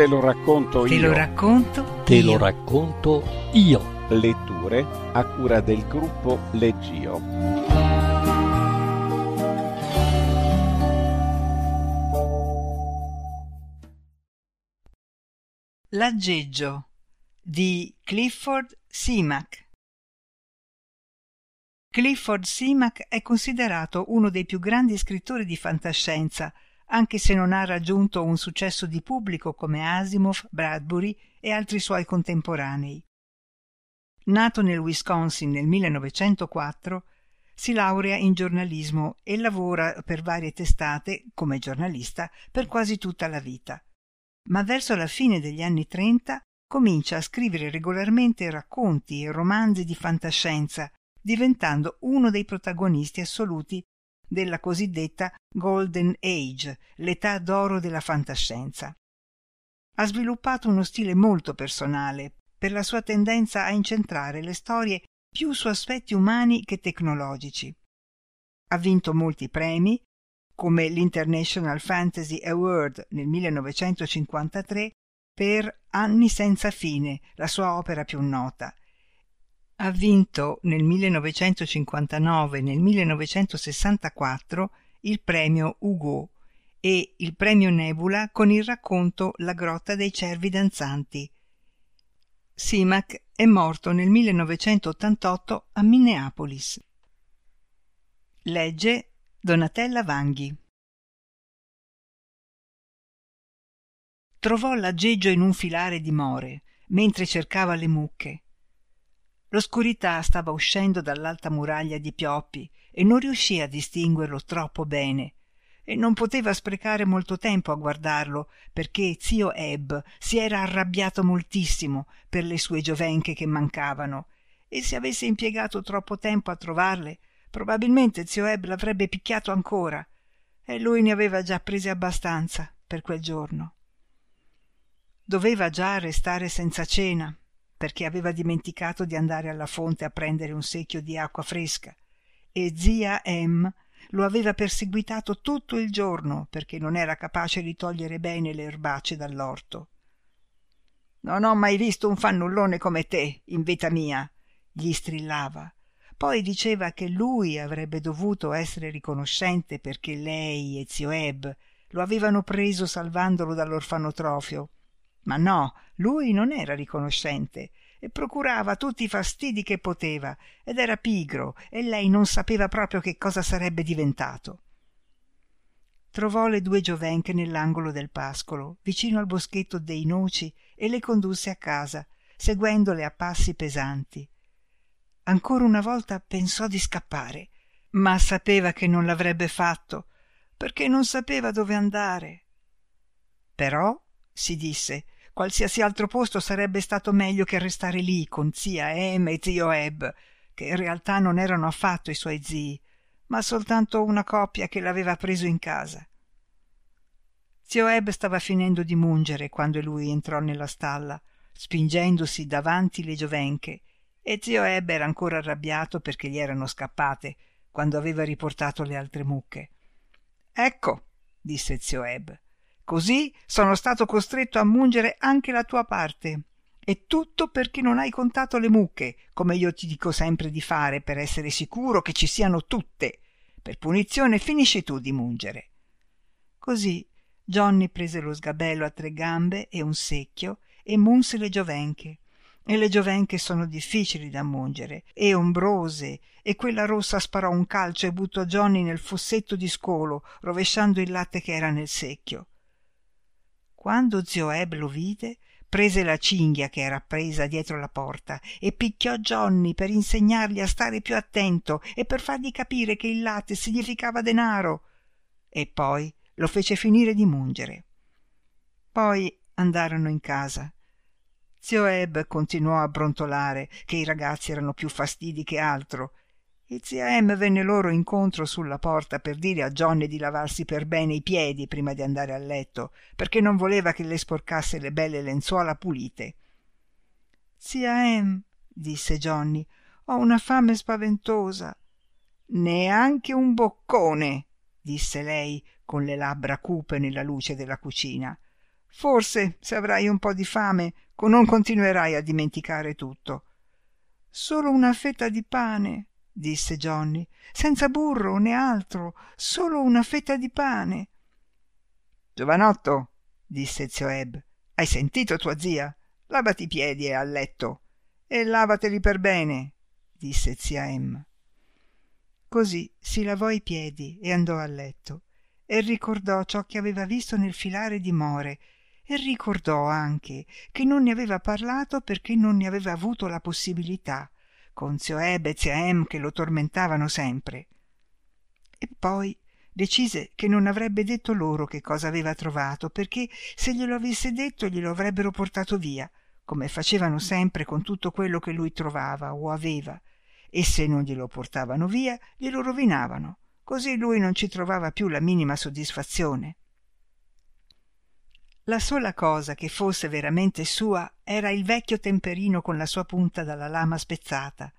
Te lo racconto Te io. lo racconto. Te lo io. racconto io. Letture a cura del gruppo Leggio. L'aggeggio di Clifford Simac. Clifford Simac è considerato uno dei più grandi scrittori di fantascienza, anche se non ha raggiunto un successo di pubblico come Asimov, Bradbury e altri suoi contemporanei. Nato nel Wisconsin nel 1904, si laurea in giornalismo e lavora per varie testate come giornalista per quasi tutta la vita ma verso la fine degli anni trenta comincia a scrivere regolarmente racconti e romanzi di fantascienza, diventando uno dei protagonisti assoluti della cosiddetta Golden Age, l'età d'oro della fantascienza. Ha sviluppato uno stile molto personale per la sua tendenza a incentrare le storie più su aspetti umani che tecnologici. Ha vinto molti premi, come l'International Fantasy Award nel 1953 per Anni senza fine, la sua opera più nota. Ha vinto nel 1959 e nel 1964 il premio Hugo e il premio Nebula con il racconto La grotta dei cervi danzanti. Simac è morto nel 1988 a Minneapolis. Legge Donatella Vanghi Trovò l'aggeggio in un filare di more, mentre cercava le mucche. L'oscurità stava uscendo dall'alta muraglia di pioppi e non riuscì a distinguerlo troppo bene, e non poteva sprecare molto tempo a guardarlo, perché zio Eb si era arrabbiato moltissimo per le sue giovenche che mancavano, e se avesse impiegato troppo tempo a trovarle, probabilmente zio Eb l'avrebbe picchiato ancora, e lui ne aveva già prese abbastanza per quel giorno. Doveva già restare senza cena, perché aveva dimenticato di andare alla fonte a prendere un secchio di acqua fresca, e zia Em lo aveva perseguitato tutto il giorno perché non era capace di togliere bene le erbacce dall'orto. Non ho mai visto un fannullone come te in vita mia, gli strillava. Poi diceva che lui avrebbe dovuto essere riconoscente perché lei e zio Eb lo avevano preso salvandolo dall'orfanotrofio. Ma no, lui non era riconoscente e procurava tutti i fastidi che poteva ed era pigro e lei non sapeva proprio che cosa sarebbe diventato. Trovò le due giovenche nell'angolo del pascolo, vicino al boschetto dei noci, e le condusse a casa, seguendole a passi pesanti. Ancora una volta pensò di scappare, ma sapeva che non l'avrebbe fatto, perché non sapeva dove andare. Però, si disse, qualsiasi altro posto sarebbe stato meglio che restare lì con zia Em e zio Eb, che in realtà non erano affatto i suoi zii, ma soltanto una coppia che l'aveva preso in casa. Zio Eb stava finendo di mungere quando lui entrò nella stalla, spingendosi davanti le giovenche, e zio Eb era ancora arrabbiato perché gli erano scappate quando aveva riportato le altre mucche. Ecco, disse zio Eb, così sono stato costretto a mungere anche la tua parte. E tutto perché non hai contato le mucche, come io ti dico sempre di fare per essere sicuro che ci siano tutte. Per punizione finisci tu di mungere. Così Johnny prese lo sgabello a tre gambe e un secchio e munse le giovenche. E le giovenche sono difficili da mungere e ombrose, e quella rossa sparò un calcio e buttò Johnny nel fossetto di scolo, rovesciando il latte che era nel secchio. Quando zio Eb lo vide, prese la cinghia che era presa dietro la porta e picchiò Johnny per insegnargli a stare più attento e per fargli capire che il latte significava denaro. E poi lo fece finire di mungere. Poi andarono in casa. Zio Eb continuò a brontolare che i ragazzi erano più fastidi che altro e zia Em venne loro incontro sulla porta per dire a Johnny di lavarsi per bene i piedi prima di andare a letto, perché non voleva che le sporcasse le belle lenzuola pulite. Zia Em, disse Johnny, ho una fame spaventosa. Neanche un boccone, disse lei con le labbra cupe nella luce della cucina. forse se avrai un po di fame non continuerai a dimenticare tutto solo una fetta di pane disse Johnny. Senza burro né altro solo una fetta di pane. Giovanotto disse zio eb hai sentito tua zia? Lavati i piedi e a letto. E lavateli per bene disse zia emma. Così si lavò i piedi e andò a letto e ricordò ciò che aveva visto nel filare di more e ricordò anche che non ne aveva parlato perché non ne aveva avuto la possibilità con zio eb e zia em che lo tormentavano sempre. E poi decise che non avrebbe detto loro che cosa aveva trovato perché se glielo avesse detto glielo avrebbero portato via come facevano sempre con tutto quello che lui trovava o aveva. E se non glielo portavano via glielo rovinavano. Così lui non ci trovava più la minima soddisfazione la sola cosa che fosse veramente sua era il vecchio temperino con la sua punta dalla lama spezzata.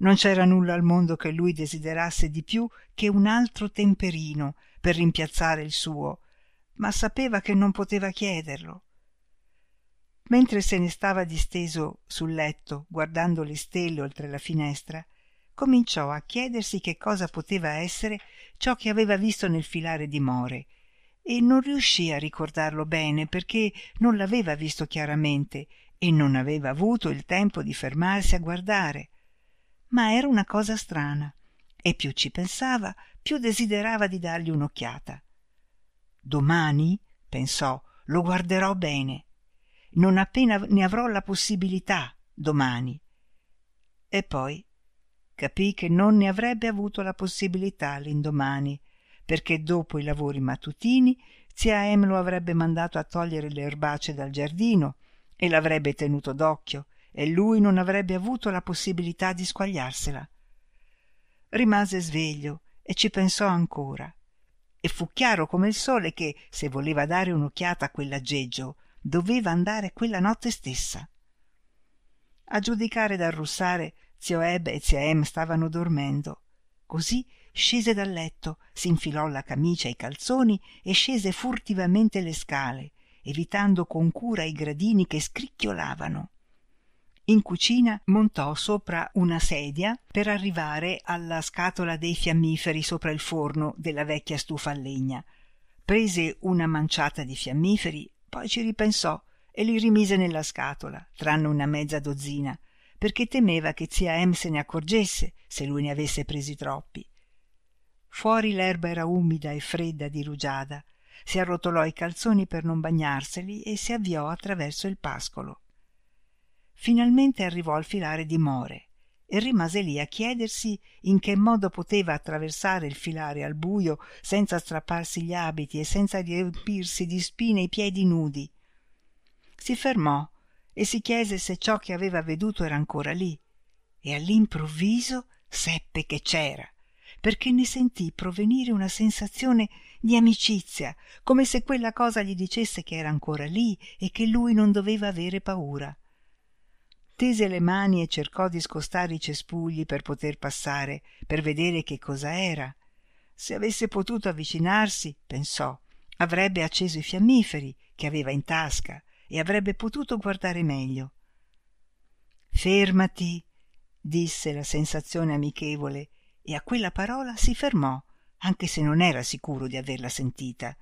Non c'era nulla al mondo che lui desiderasse di più che un altro temperino per rimpiazzare il suo ma sapeva che non poteva chiederlo. Mentre se ne stava disteso sul letto guardando le stelle oltre la finestra cominciò a chiedersi che cosa poteva essere ciò che aveva visto nel filare di more e non riuscì a ricordarlo bene perché non l'aveva visto chiaramente e non aveva avuto il tempo di fermarsi a guardare. Ma era una cosa strana e più ci pensava più desiderava di dargli un'occhiata. Domani pensò lo guarderò bene. Non appena ne avrò la possibilità domani. E poi capì che non ne avrebbe avuto la possibilità l'indomani perché dopo i lavori mattutini zia em lo avrebbe mandato a togliere le erbacce dal giardino e l'avrebbe tenuto d'occhio e lui non avrebbe avuto la possibilità di squagliarsela. Rimase sveglio e ci pensò ancora. E fu chiaro come il sole che se voleva dare un'occhiata a quell'aggeggio doveva andare quella notte stessa. A giudicare dal russare zio ebe e zia em stavano dormendo. Così scese dal letto s'infilò la camicia e i calzoni e scese furtivamente le scale evitando con cura i gradini che scricchiolavano. In cucina montò sopra una sedia per arrivare alla scatola dei fiammiferi sopra il forno della vecchia stufa a legna. Prese una manciata di fiammiferi poi ci ripensò e li rimise nella scatola tranne una mezza dozzina perché temeva che zia em se ne accorgesse se lui ne avesse presi troppi fuori l'erba era umida e fredda di rugiada. Si arrotolò i calzoni per non bagnarseli e si avviò attraverso il pascolo. Finalmente arrivò al filare di more e rimase lì a chiedersi in che modo poteva attraversare il filare al bujo senza strapparsi gli abiti e senza riempirsi di spine i piedi nudi. Si fermò e si chiese se ciò che aveva veduto era ancora lì e all'improvviso seppe che c'era perché ne sentì provenire una sensazione di amicizia come se quella cosa gli dicesse che era ancora lì e che lui non doveva avere paura. Tese le mani e cercò di scostare i cespugli per poter passare per vedere che cosa era. Se avesse potuto avvicinarsi pensò avrebbe acceso i fiammiferi che aveva in tasca e avrebbe potuto guardare meglio. Fermati disse la sensazione amichevole e a quella parola si fermò anche se non era sicuro di averla sentita.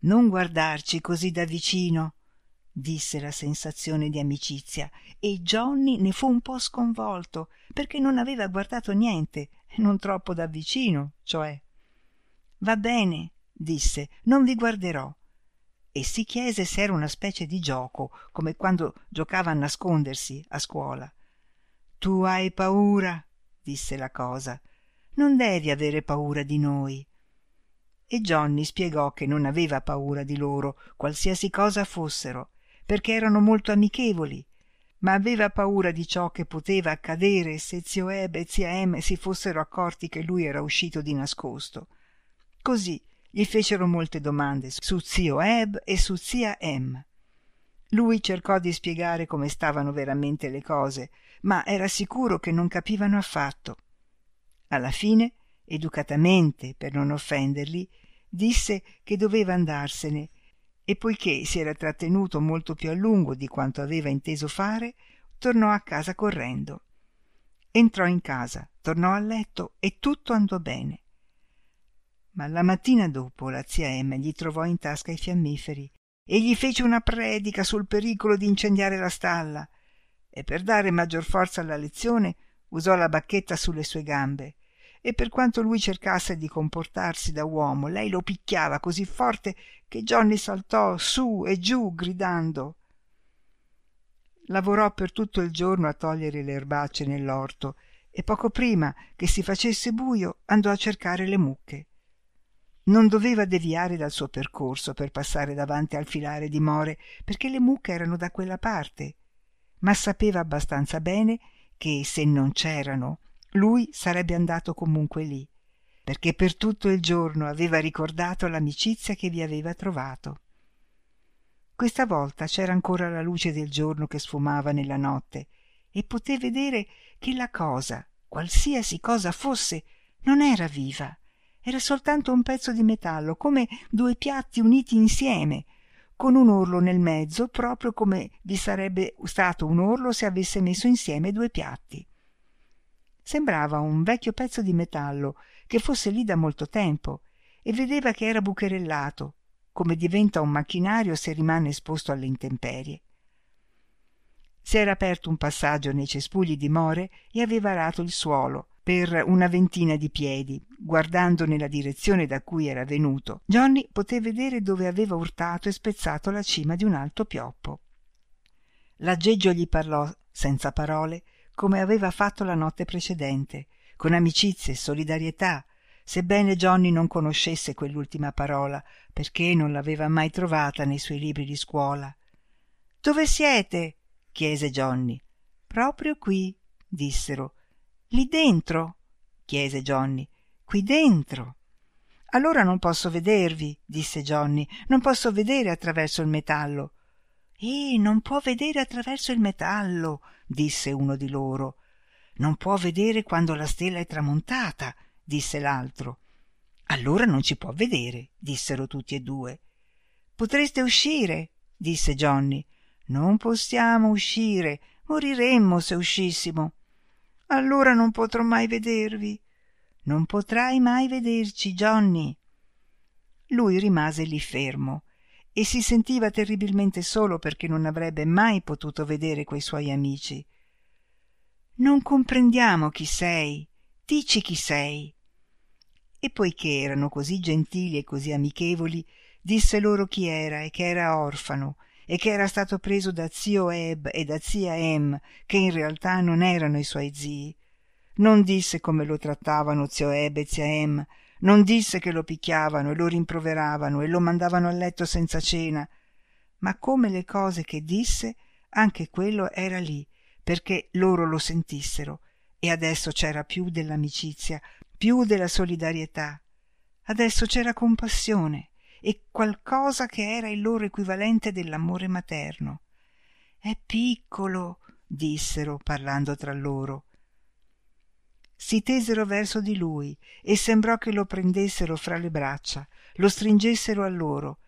Non guardarci così da vicino disse la sensazione di amicizia e johnny ne fu un po sconvolto perché non aveva guardato niente non troppo da vicino cioè. Va bene disse non vi guarderò e si chiese se era una specie di gioco come quando giocava a nascondersi a scuola. Tu hai paura disse la cosa. Non devi avere paura di noi. E johnny spiegò che non aveva paura di loro qualsiasi cosa fossero perché erano molto amichevoli. Ma aveva paura di ciò che poteva accadere se zio eb e zia em si fossero accorti che lui era uscito di nascosto. Così gli fecero molte domande su zio eb e su zia em lui cercò di spiegare come stavano veramente le cose ma era sicuro che non capivano affatto alla fine educatamente per non offenderli disse che doveva andarsene e poiché si era trattenuto molto più a lungo di quanto aveva inteso fare, tornò a casa correndo. Entrò in casa, tornò a letto e tutto andò bene. Ma la mattina dopo la zia Emma gli trovò in tasca i fiammiferi e gli fece una predica sul pericolo di incendiare la stalla. E per dare maggior forza alla lezione usò la bacchetta sulle sue gambe. E per quanto lui cercasse di comportarsi da uomo lei lo picchiava così forte che Johnny saltò su e giù gridando. Lavorò per tutto il giorno a togliere le erbacce nell'orto e poco prima che si facesse buio andò a cercare le mucche non doveva deviare dal suo percorso per passare davanti al filare di more perché le mucche erano da quella parte. Ma sapeva abbastanza bene che se non c'erano lui sarebbe andato comunque lì perché per tutto il giorno aveva ricordato l'amicizia che vi aveva trovato. Questa volta c'era ancora la luce del giorno che sfumava nella notte e poté vedere che la cosa qualsiasi cosa fosse non era viva era soltanto un pezzo di metallo come due piatti uniti insieme con un orlo nel mezzo proprio come vi sarebbe stato un orlo se avesse messo insieme due piatti. Sembrava un vecchio pezzo di metallo che fosse lì da molto tempo e vedeva che era bucherellato come diventa un macchinario se rimane esposto alle intemperie. Si era aperto un passaggio nei cespugli di more e aveva arato il suolo per una ventina di piedi. Guardando nella direzione da cui era venuto johnny poté vedere dove aveva urtato e spezzato la cima di un alto pioppo. L'aggeggio gli parlò senza parole come aveva fatto la notte precedente con amicizia e solidarietà. Sebbene Johnny non conoscesse quell'ultima parola perché non l'aveva mai trovata nei suoi libri di scuola. Dove siete? chiese Johnny. Proprio qui dissero lì dentro chiese Johnny qui dentro. Allora non posso vedervi disse Johnny non posso vedere attraverso il metallo. Eh non può vedere attraverso il metallo disse uno di loro. Non può vedere quando la stella è tramontata disse l'altro. Allora non ci può vedere dissero tutti e due. Potreste uscire disse Johnny. Non possiamo uscire moriremmo se uscissimo allora non potrò mai vedervi. Non potrai mai vederci Johnny. Lui rimase lì fermo e si sentiva terribilmente solo perché non avrebbe mai potuto vedere quei suoi amici. Non comprendiamo chi sei. Dici chi sei. E poiché erano così gentili e così amichevoli disse loro chi era e che era orfano e che era stato preso da zio eb e da zia em che in realtà non erano i suoi zii. Non disse come lo trattavano zio eb e zia em non disse che lo picchiavano e lo rimproveravano e lo mandavano a letto senza cena ma come le cose che disse anche quello era lì perché loro lo sentissero e adesso c'era più dell'amicizia più della solidarietà. Adesso c'era compassione e qualcosa che era il loro equivalente dell'amore materno. È piccolo dissero parlando tra loro. Si tesero verso di lui e sembrò che lo prendessero fra le braccia lo stringessero a loro.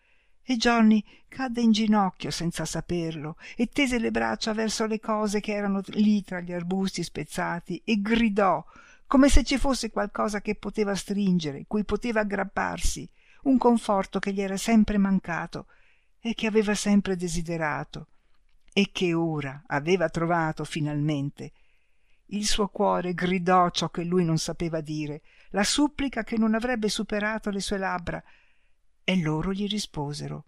E Johnny cadde in ginocchio senza saperlo e tese le braccia verso le cose che erano lì tra gli arbusti spezzati e gridò come se ci fosse qualcosa che poteva stringere cui poteva aggrapparsi un conforto che gli era sempre mancato e che aveva sempre desiderato e che ora aveva trovato finalmente. Il suo cuore gridò ciò che lui non sapeva dire la supplica che non avrebbe superato le sue labbra e loro gli risposero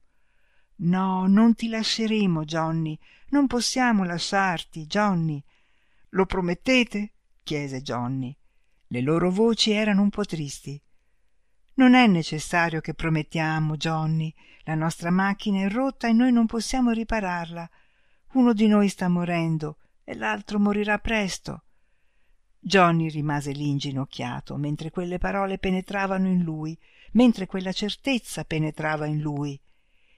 no non ti lasceremo johnny non possiamo lasciarti johnny. Lo promettete? chiese johnny. Le loro voci erano un po tristi non è necessario che promettiamo johnny. La nostra macchina è rotta e noi non possiamo ripararla. Uno di noi sta morendo e l'altro morirà presto. Johnny rimase lì inginocchiato mentre quelle parole penetravano in lui mentre quella certezza penetrava in lui.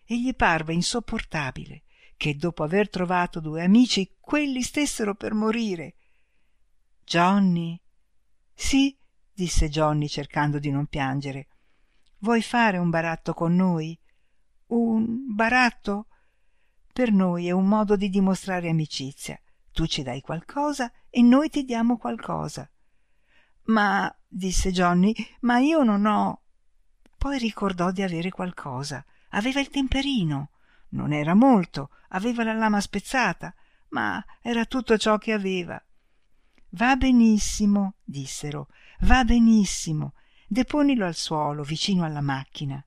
E gli parve insopportabile che dopo aver trovato due amici quelli stessero per morire. Johnny? Sì disse johnny cercando di non piangere vuoi fare un baratto con noi? Un baratto? Per noi è un modo di dimostrare amicizia. Tu ci dai qualcosa e noi ti diamo qualcosa. Ma disse johnny ma io non ho. Poi ricordò di avere qualcosa. Aveva il temperino. Non era molto. Aveva la lama spezzata. Ma era tutto ciò che aveva. Va benissimo dissero. Va benissimo deponilo al suolo vicino alla macchina.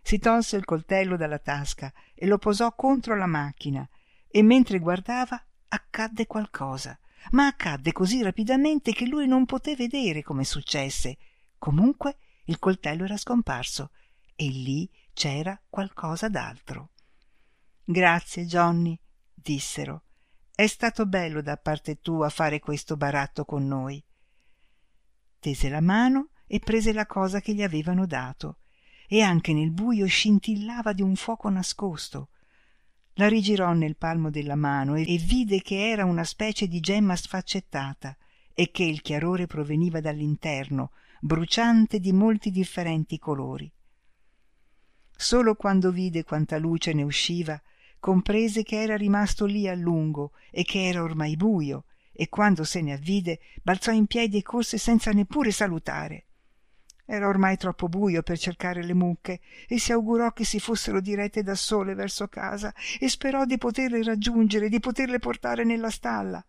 Si tolse il coltello dalla tasca e lo posò contro la macchina e mentre guardava accadde qualcosa ma accadde così rapidamente che lui non poté vedere come successe. Comunque il coltello era scomparso e lì c'era qualcosa d'altro. Grazie johnny dissero. È stato bello da parte tua fare questo baratto con noi tese la mano e prese la cosa che gli avevano dato. E anche nel buio scintillava di un fuoco nascosto. La rigirò nel palmo della mano e vide che era una specie di gemma sfaccettata e che il chiarore proveniva dall'interno bruciante di molti differenti colori. Solo quando vide quanta luce ne usciva comprese che era rimasto lì a lungo e che era ormai buio e quando se ne avvide balzò in piedi e corse senza neppure salutare era ormai troppo buio per cercare le mucche e si augurò che si fossero dirette da sole verso casa e sperò di poterle raggiungere di poterle portare nella stalla.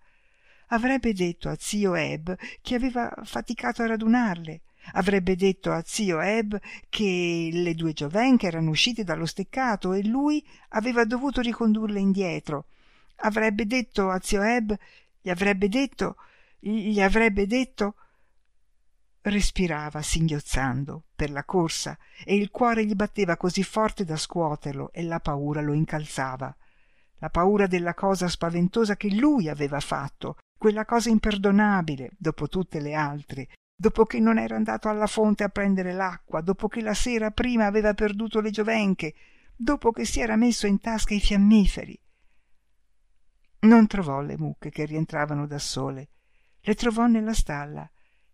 Avrebbe detto a zio eb che aveva faticato a radunarle. Avrebbe detto a zio eb che le due giovenche erano uscite dallo steccato e lui aveva dovuto ricondurle indietro. Avrebbe detto a zio eb gli avrebbe detto gli avrebbe detto respirava singhiozzando per la corsa e il cuore gli batteva così forte da scuoterlo e la paura lo incalzava. La paura della cosa spaventosa che lui aveva fatto quella cosa imperdonabile dopo tutte le altre dopo che non era andato alla fonte a prendere l'acqua dopo che la sera prima aveva perduto le giovenche dopo che si era messo in tasca i fiammiferi. Non trovò le mucche che rientravano da sole. Le trovò nella stalla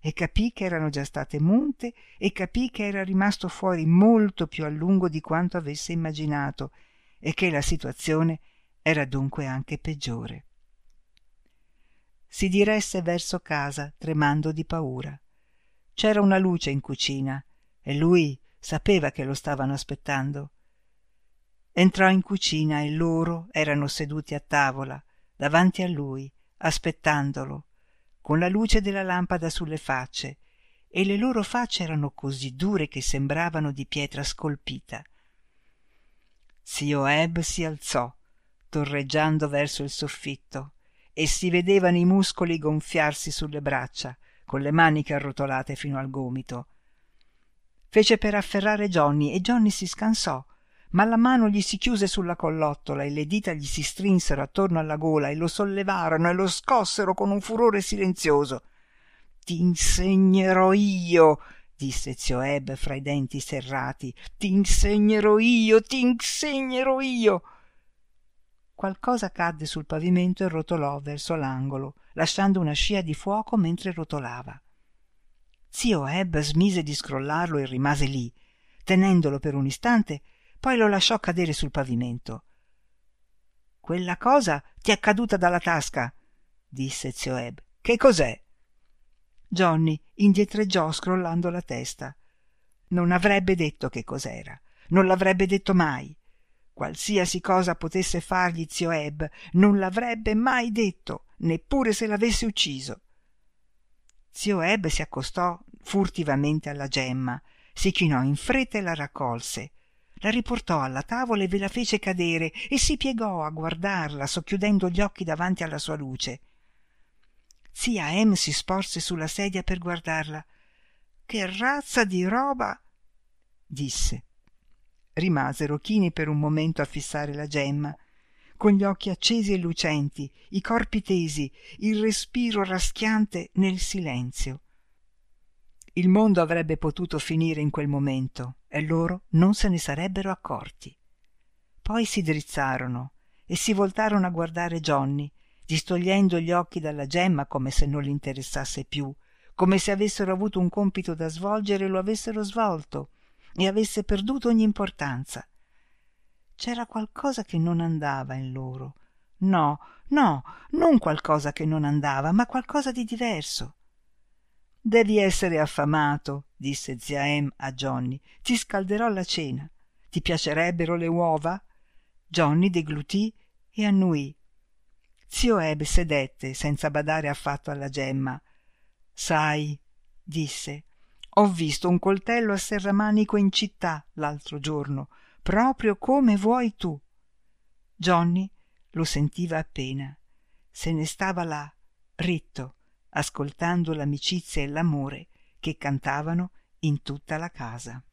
e capì che erano già state munte e capì che era rimasto fuori molto più a lungo di quanto avesse immaginato e che la situazione era dunque anche peggiore. Si diresse verso casa tremando di paura. C'era una luce in cucina e lui sapeva che lo stavano aspettando. Entrò in cucina e loro erano seduti a tavola davanti a lui aspettandolo con la luce della lampada sulle facce e le loro facce erano così dure che sembravano di pietra scolpita. Zio eb si alzò torreggiando verso il soffitto e si vedevano i muscoli gonfiarsi sulle braccia con le maniche arrotolate fino al gomito. Fece per afferrare johnny e johnny si scansò ma la mano gli si chiuse sulla collottola e le dita gli si strinsero attorno alla gola e lo sollevarono e lo scossero con un furore silenzioso. T'insegnerò io disse zio eb fra i denti serrati. T'insegnerò io t'insegnerò io qualcosa cadde sul pavimento e rotolò verso l'angolo lasciando una scia di fuoco mentre rotolava. Zio eb smise di scrollarlo e rimase lì tenendolo per un istante poi lo lasciò cadere sul pavimento. Quella cosa ti è caduta dalla tasca disse zio eb. Che cos'è? Johnny indietreggiò scrollando la testa. Non avrebbe detto che cos'era. Non l'avrebbe detto mai. Qualsiasi cosa potesse fargli zio eb non l'avrebbe mai detto neppure se l'avesse ucciso. Zio eb si accostò furtivamente alla gemma si chinò in fretta e la raccolse la riportò alla tavola e ve la fece cadere e si piegò a guardarla socchiudendo gli occhi davanti alla sua luce. Zia em si sporse sulla sedia per guardarla. Che razza di roba! disse. Rimasero chini per un momento a fissare la gemma. Con gli occhi accesi e lucenti i corpi tesi il respiro raschiante nel silenzio il mondo avrebbe potuto finire in quel momento e loro non se ne sarebbero accorti. Poi si drizzarono e si voltarono a guardare johnny distogliendo gli occhi dalla gemma come se non l'interessasse più come se avessero avuto un compito da svolgere e lo avessero svolto e avesse perduto ogni importanza. C'era qualcosa che non andava in loro. No no non qualcosa che non andava ma qualcosa di diverso devi essere affamato disse zia em a johnny. Ti scalderò la cena. Ti piacerebbero le uova? Johnny deglutì e annuì zio ebe sedette senza badare affatto alla gemma. Sai disse ho visto un coltello a serramanico in città l'altro giorno proprio come vuoi tu. Johnny lo sentiva appena. Se ne stava là ritto ascoltando l'amicizia e l'amore che cantavano in tutta la casa